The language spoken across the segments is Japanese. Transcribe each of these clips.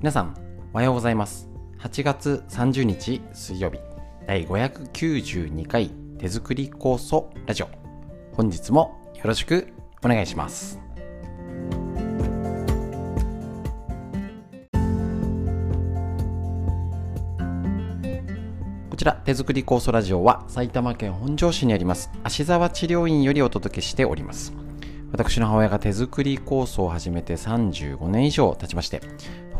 皆さんおはようございます。8月30日水曜日第592回手作り酵素ラジオ。本日もよろしくお願いします。こちら手作り酵素ラジオは埼玉県本庄市にあります芦沢治療院よりお届けしております。私の母親が手作り酵素を始めて35年以上経ちまして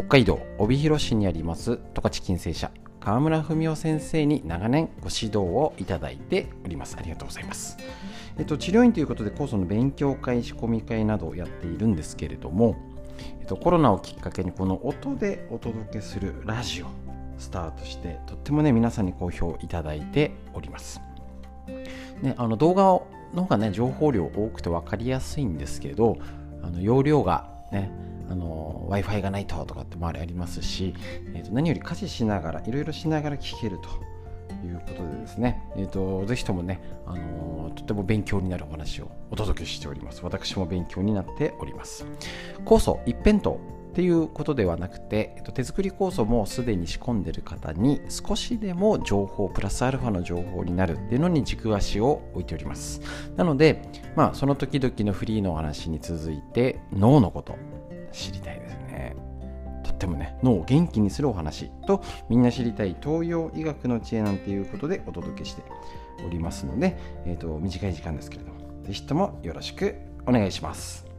北海道帯広市にあります十勝金星社川村文夫先生に長年ご指導をいただいております。ありがとうございます。えっと治療院ということで酵素の勉強会仕込み会などをやっているんですけれどもえっとコロナをきっかけにこの音でお届けするラジオスタートしてとってもね皆さんに好評いただいております。ね、あの動画の方がね情報量多くて分かりやすいんですけどあの容量がね w i f i がないととかってもありますし、えー、と何より家事しながらいろいろしながら聞けると。いうことでですね、えーと、ぜひともね、あのー、とても勉強になるお話をお届けしております。私も勉強になっております。酵素一辺倒。っていうことではなくて、えっと、手作り酵素もすでに仕込んでる方に少しでも情報プラスアルファの情報になるっていうのに軸足を置いております。なのでまあその時々のフリーのお話に続いて脳のこと知りたいですね。とってもね脳を元気にするお話とみんな知りたい東洋医学の知恵なんていうことでお届けしておりますので、えーと、短い時間ですけれどもぜひともよろしくお願いします。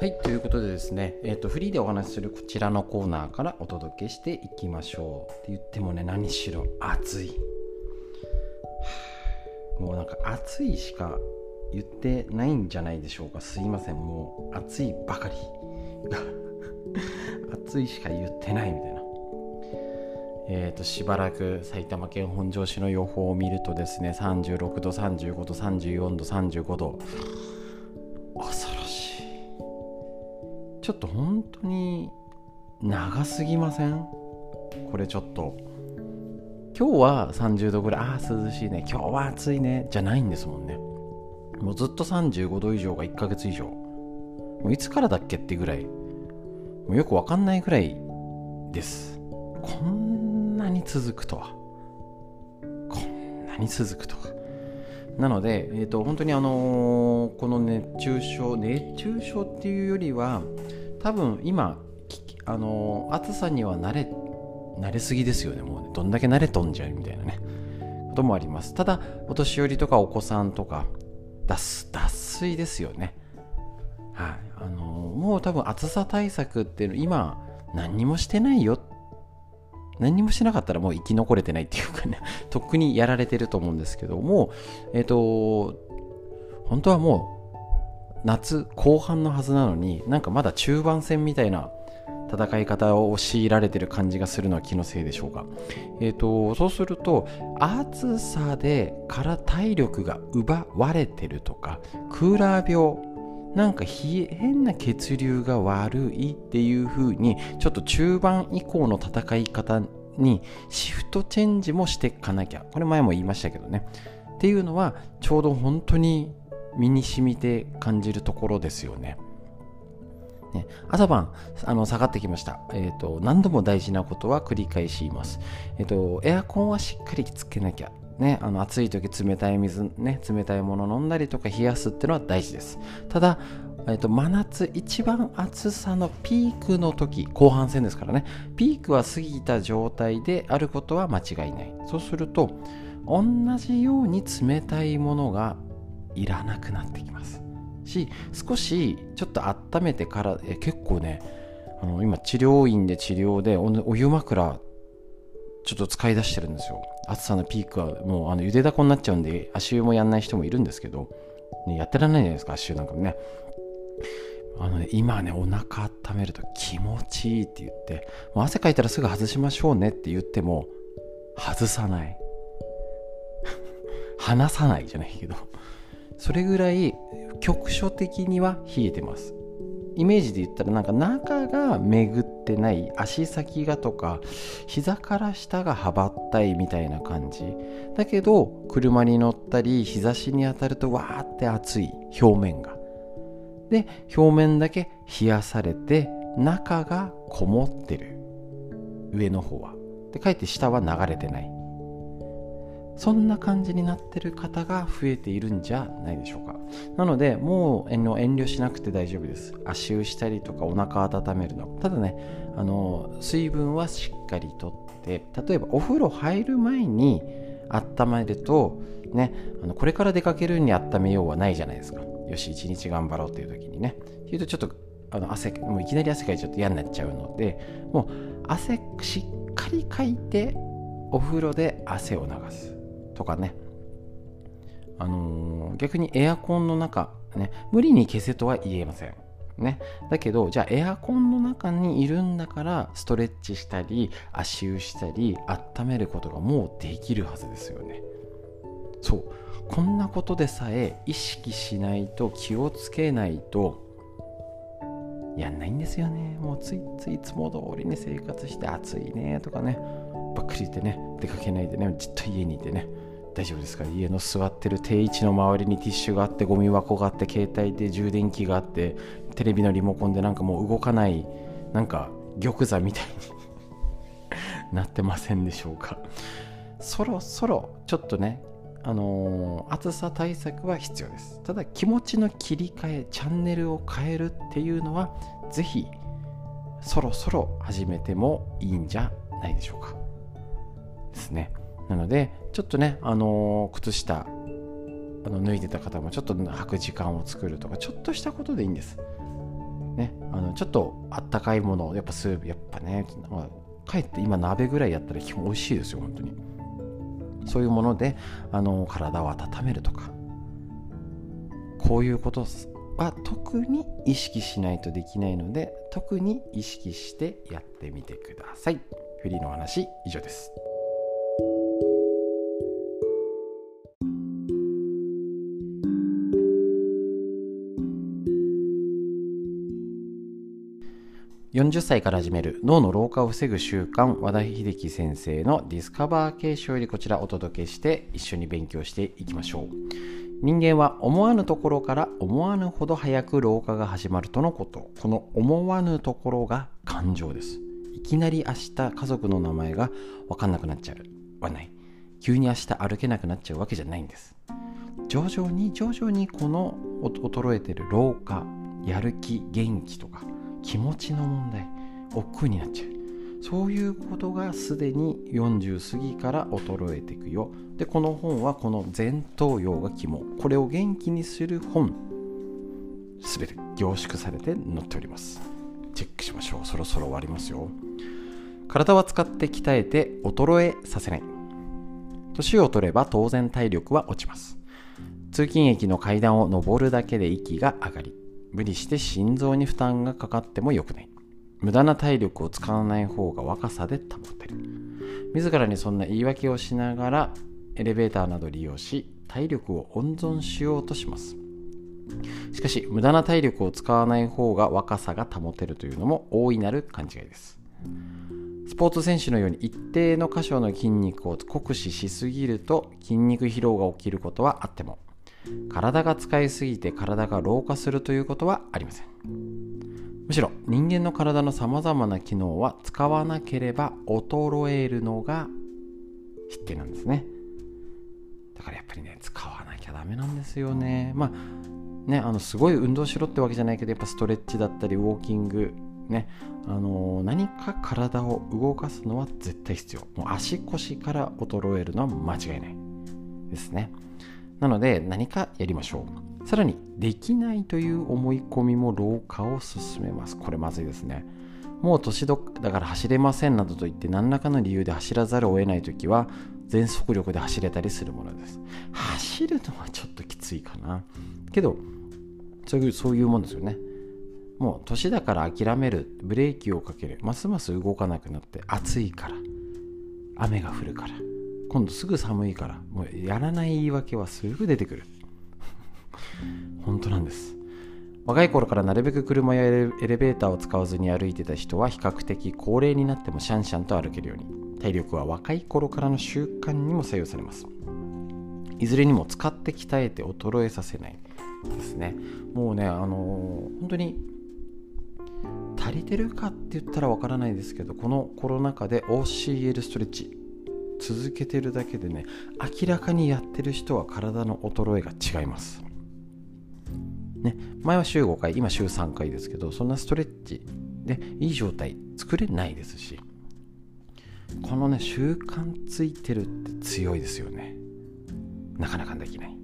はい、ということでですね、えーと、フリーでお話しするこちらのコーナーからお届けしていきましょう。って言ってもね、何しろ暑い。もうなんか暑いしか言ってないんじゃないでしょうか。すいません、もう暑いばかり。暑いしか言ってないみたいな。えーと、しばらく埼玉県本庄市の予報を見るとですね36度35度34度35度ちょっと本当に長すぎません？これちょっと。今日は30度ぐらい。ああ涼しいね。今日は暑いね。じゃないんですもんね。もうずっと35度以上が1ヶ月以上。もういつからだっけってぐらい。もうよくわかんないぐらいです。こんなに続くとは。こんなに続くとは。なので、えーと、本当にあのー、この熱中症熱中症っていうよりは多分今あの暑さには慣れ慣れすぎですよねもうね。どんだけ慣れとんじゃいみたいなね。こともあります。ただお年寄りとかお子さんとか脱脱水ですよね。はい。あのもう多分暑さ対策っていうの今何にもしてないよ。何にもしなかったらもう生き残れてないっていうかね。とっくにやられてると思うんですけどもえっ、ー、と本当はもう夏後半のはずなのになんかまだ中盤戦みたいな戦い方を強いられてる感じがするのは気のせいでしょうか。えっ、ー、と、そうすると、暑さでから体力が奪われてるとか、クーラー病、なんか変な血流が悪いっていう風に、ちょっと中盤以降の戦い方にシフトチェンジもしていかなきゃ。これ前も言いましたけどね。っていうのは、ちょうど本当に身に染みて感じるところですよね。ね、朝晩あの下がってきました、えーと。何度も大事なことは繰り返し言います。えーと、エアコンはしっかりつけなきゃ。ね、あの暑い時冷たい水、ね、冷たいもの飲んだりとか冷やすっていうのは大事です。ただ、えーと、真夏一番暑さのピークの時後半戦ですからねピークは過ぎた状態であることは間違いないそうすると同じように冷たいものがいらなくなってきます。し少しちょっと温めてからえ結構ねあの今治療院で治療でお湯枕ちょっと使い出してるんですよ。暑さのピークはもうあのゆでだこになっちゃうんで足湯もやんない人もいるんですけど、ね、やってらんないじゃないですか足湯なんかもね。あのね、今ね、お腹温めると気持ちいいって言って、もう汗かいたらすぐ外しましょうねって言っても、外さない。離さないじゃないけど、それぐらい局所的には冷えてます。イメージで言ったらなんか中が巡ってない足先がとか膝から下が羽ばったいみたいな感じ。だけど車に乗ったり日差しに当たるとわーって熱い表面が。で表面だけ冷やされて中がこもってる。上の方は。でかえって下は流れてない。そんな感じになってる方が増えているんじゃないでしょうか。なのでもう遠慮しなくて大丈夫です。足湯したりとかお腹温めるの。ただねあの水分はしっかりとって例えばお風呂入る前に温めるとねあのこれから出かけるに温めようはないじゃないですか。よし一日頑張ろうっていう時にね。言うとちょっとあの汗もういきなり汗かいちゃうと嫌になっちゃうのでもう汗しっかりかいてお風呂で汗を流す。とかね。あのー、逆にエアコンの中、ね、無理に消せとは言えません。ね、だけどじゃあエアコンの中にいるんだからストレッチしたり足湯したり温めることがもうできるはずですよね。そう。こんなことでさえ意識しないと気をつけないとやんないんですよね。もうついついいつも通りに生活して暑いねとかね。ばっかり言ってね出かけないでねじっと家にいてね。大丈夫ですか？家の座ってる定位置の周りにティッシュがあってゴミ箱があって携帯で充電器があってテレビのリモコンでなんかもう動かないなんか玉座みたいに なってませんでしょうか？そろそろちょっとねあのー、暑さ対策は必要です。ただ気持ちの切り替えチャンネルを変えるっていうのはぜひそろそろ始めてもいいんじゃないでしょうか。ですね。なのでちょっとね、あのー、靴下あの脱いでた方もちょっと履く時間を作るとかちょっとしたことでいいんです。ね、あのちょっとあったかいものやっぱスープやっぱね、まあ、かえって今鍋ぐらいやったら基本美味しいですよ本当に。そういうものであの体を温めるとか。こういうことは特に意識しないとできないので特に意識してやってみてください。フリーの話以上です。40歳から始める脳の老化を防ぐ習慣和田秀樹先生のディスカバー形式よりこちらお届けして一緒に勉強していきましょう。人間は思わぬところから思わぬほど早く老化が始まるとのこと。この思わぬところが感情です。いきなり明日家族の名前が分かんなくなっちゃう。はない。急に明日歩けなくなっちゃうわけじゃないんです。徐々に徐々にこの衰えてる老化やる気元気とか気持ちの問題億劫になっちゃう。そういうことがすでに40過ぎから衰えていくよ。でこの本はこの前頭葉が肝。これを元気にする本。全て凝縮されて載っております。チェックしましょう。そろそろ終わりますよ。体は使って鍛えて衰えさせない。年を取れば当然体力は落ちます。通勤駅の階段を上るだけで息が上がり無理して心臓に負担がかかっても良くない。無駄な体力を使わない方が若さで保てる。自らにそんな言い訳をしながらエレベーターなど利用し体力を温存しようとします。しかし無駄な体力を使わない方が若さが保てるというのも大いなる勘違いです。スポーツ選手のように一定の箇所の筋肉を酷使しすぎると筋肉疲労が起きることはあっても体が使いすぎて体が老化するということはありません。むしろ人間の体のさまざまな機能は使わなければ衰えるのが必定なんですね。だからやっぱりね使わなきゃダメなんですよね。まあねあのすごい運動しろってわけじゃないけどやっぱストレッチだったりウォーキングねあのー、何か体を動かすのは絶対必要。もう足腰から衰えるのは間違いないですね。なので何かやりましょう。さらにできないという思い込みも老化を進めます。これまずいですね。もう年どだから走れませんなどと言って何らかの理由で走らざるを得ない時は全速力で走れたりするものです。走るのはちょっときついかな。けどそういうそういうもんですよね。もう年だから諦めるブレーキをかけるますます動かなくなって暑いから雨が降るから。今度すぐ寒いからもうやらない言い訳はすぐ出てくる。本当なんです。若い頃からなるべく車やエレベーターを使わずに歩いてた人は比較的高齢になってもシャンシャンと歩けるように体力は若い頃からの習慣にも左右されます。いずれにも使って鍛えて衰えさせないですね。もうねあのー、本当に足りてるかって言ったらわからないですけどこのコロナ禍で OCL ストレッチ続けてるだけでね明らかにやってる人は体の衰えが違います。ね前は週5回今週3回ですけどそんなストレッチでいい状態作れないですしこのね習慣ついてるって強いですよね。なかなかできない。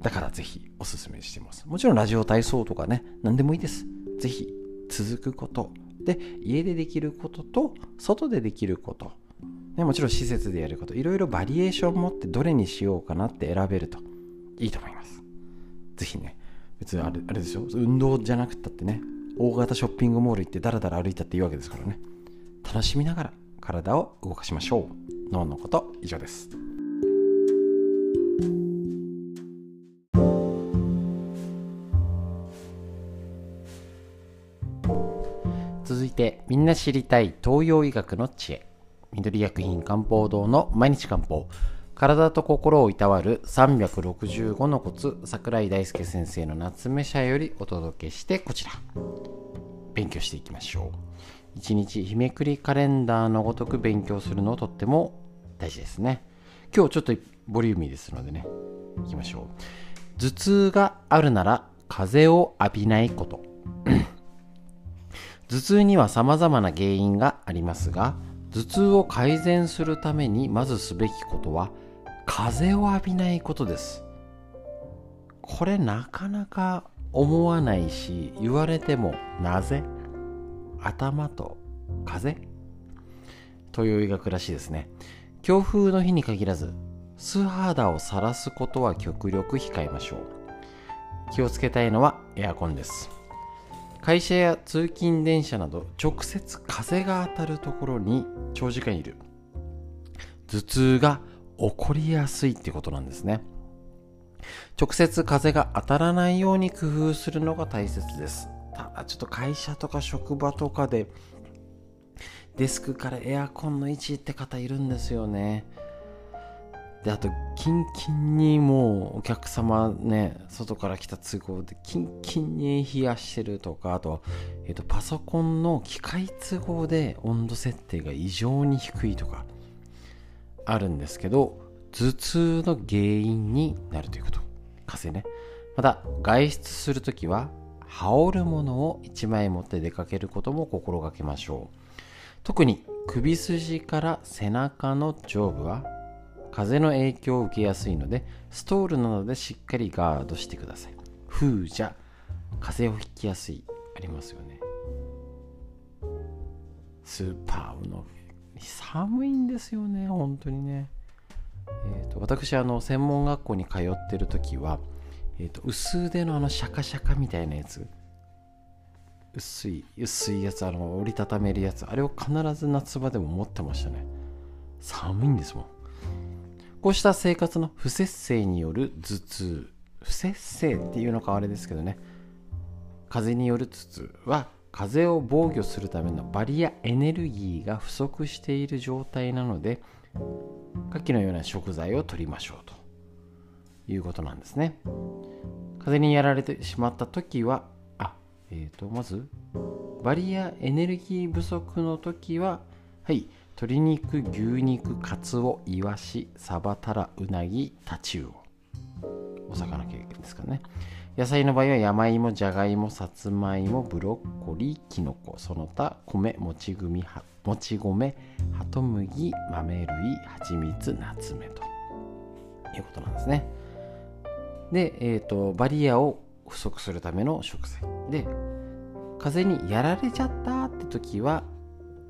だからぜひおすすめしてます。もちろんラジオ体操とかね何でもいいです。ぜひ続くこと。で家でできることと外でできること。ね、もちろん施設でやることいろいろバリエーション持ってどれにしようかなって選べると。いいと思います。是非ね別にあれあれですよ運動じゃなくったってね大型ショッピングモール行ってダラダラ歩いたっていいわけですからね。楽しみながら体を動かしましょう。脳のこと以上です。続いてみんな知りたい東洋医学の知恵。緑薬品漢方堂の毎日漢方。体と心をいたわる365のコツ桜井大輔先生の夏目社よりお届けしてこちら。勉強していきましょう。一日日めくりカレンダーのごとく勉強するのとっても大事ですね。今日ちょっとボリューミーですのでねいきましょう。頭痛があるなら風邪を浴びないこと。頭痛には様々な原因がありますが頭痛を改善するためにまずすべきことは風を浴びないことです。これなかなか思わないし言われてもなぜ？頭と風？という医学らしいですね。強風の日に限らず素肌を晒すことは極力控えましょう。気をつけたいのはエアコンです。会社や通勤電車など直接風が当たるところに長時間いる。頭痛が起こりやすいってことなんですね。直接風が当たらないように工夫するのが大切です。ただちょっと会社とか職場とかでデスクからエアコンの位置って方いるんですよね。であとキンキンにもうお客様ね外から来た都合でキンキンに冷やしてるとかあと,、えーと、パソコンの機械都合で温度設定が異常に低いとかあるんですけど頭痛の原因になるということ。風邪ね。また外出するときは羽織るものを1枚持って出かけることも心がけましょう。特に首筋から背中の上部は風の影響を受けやすいのでストールなどでしっかりガードしてください。風邪風邪をひきやすい。ありますよね。スーパーの寒いんですよね。本当にね。えーと、私あの専門学校に通ってる時は、えーと、薄手のあのシャカシャカみたいなやつ。薄い薄いやつあの折りたためるやつ。あれを必ず夏場でも持ってましたね。寒いんですもん。こうした生活の不節制による頭痛。不節制っていうのかあれですけどね。風による頭痛は風を防御するためのバリアエネルギーが不足している状態なので下記のような食材を取りましょうということなんですね。風にやられてしまった時はあえっ、ー、とまずバリアエネルギー不足の時ははい鶏肉牛肉カツオイワシサバタラウナギタチウオ。お魚系ですかね。野菜の場合は山芋じゃがいもさつまいもブロッコリーきのこその他米もち米もち米ハト麦豆類蜂蜜ナツメと。いうことなんですね。で、えーと、バリアを不足するための食材。で風にやられちゃったって時は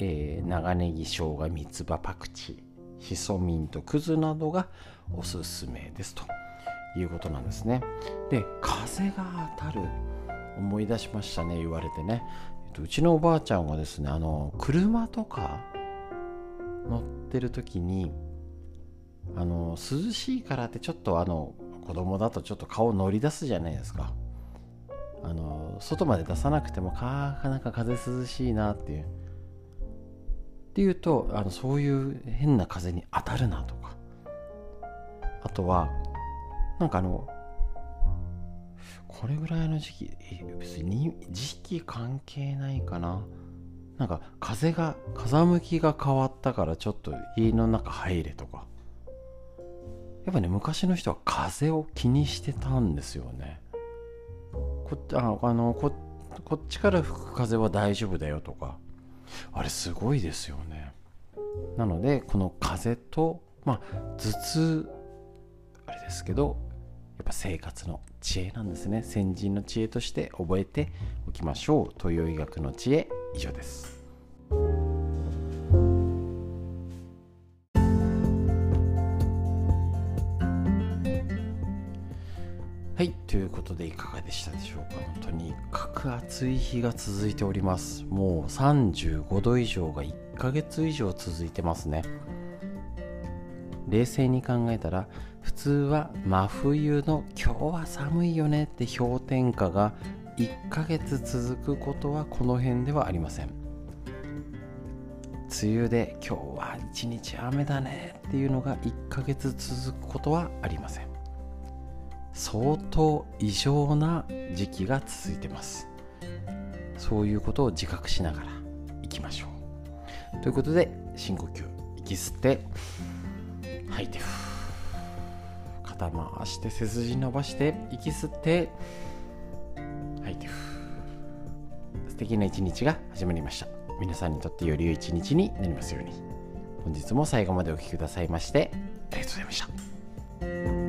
えー、長ネギ生姜三つ葉パクチーしそミントくずなどがおすすめです。ということなんですね。で風が当たる。思い出しましたね言われてね。うちのおばあちゃんはですねあの車とか乗ってる時にあの涼しいからってちょっとあの子供だとちょっと顔乗り出すじゃないですか。あの外まで出さなくてもかなんか風涼しいなっていうっていうとあのそういう変な風に当たるなとか。あとはなんかあのこれぐらいの時期別に時期関係ないかな。なんか風が風向きが変わったからちょっと家の中入れとか。やっぱね昔の人は風を気にしてたんですよね。こああのここっちから吹く風は大丈夫だよとか。あれすごいですよね。なのでこの風とまあ頭痛あれですけどやっぱ生活の知恵なんですね。先人の知恵として覚えておきましょう。東洋医学の知恵以上です。はい。ということでいかがでしたでしょうか。とにかく暑い日が続いております。もう35度以上が1ヶ月以上続いてますね。冷静に考えたら普通は真冬の今日は寒いよねって氷点下が1ヶ月続くことはこの辺ではありません。梅雨で今日は一日雨だねっていうのが1ヶ月続くことはありません。相当異常な時期が続いてます。そういうことを自覚しながらいきましょう。ということで深呼吸息吸って吐いて肩回して背筋伸ばして息吸って吐いて素敵な一日が始まりました。皆さんにとってより良い一日になりますように。本日も最後までお聴きくださいましてありがとうございました。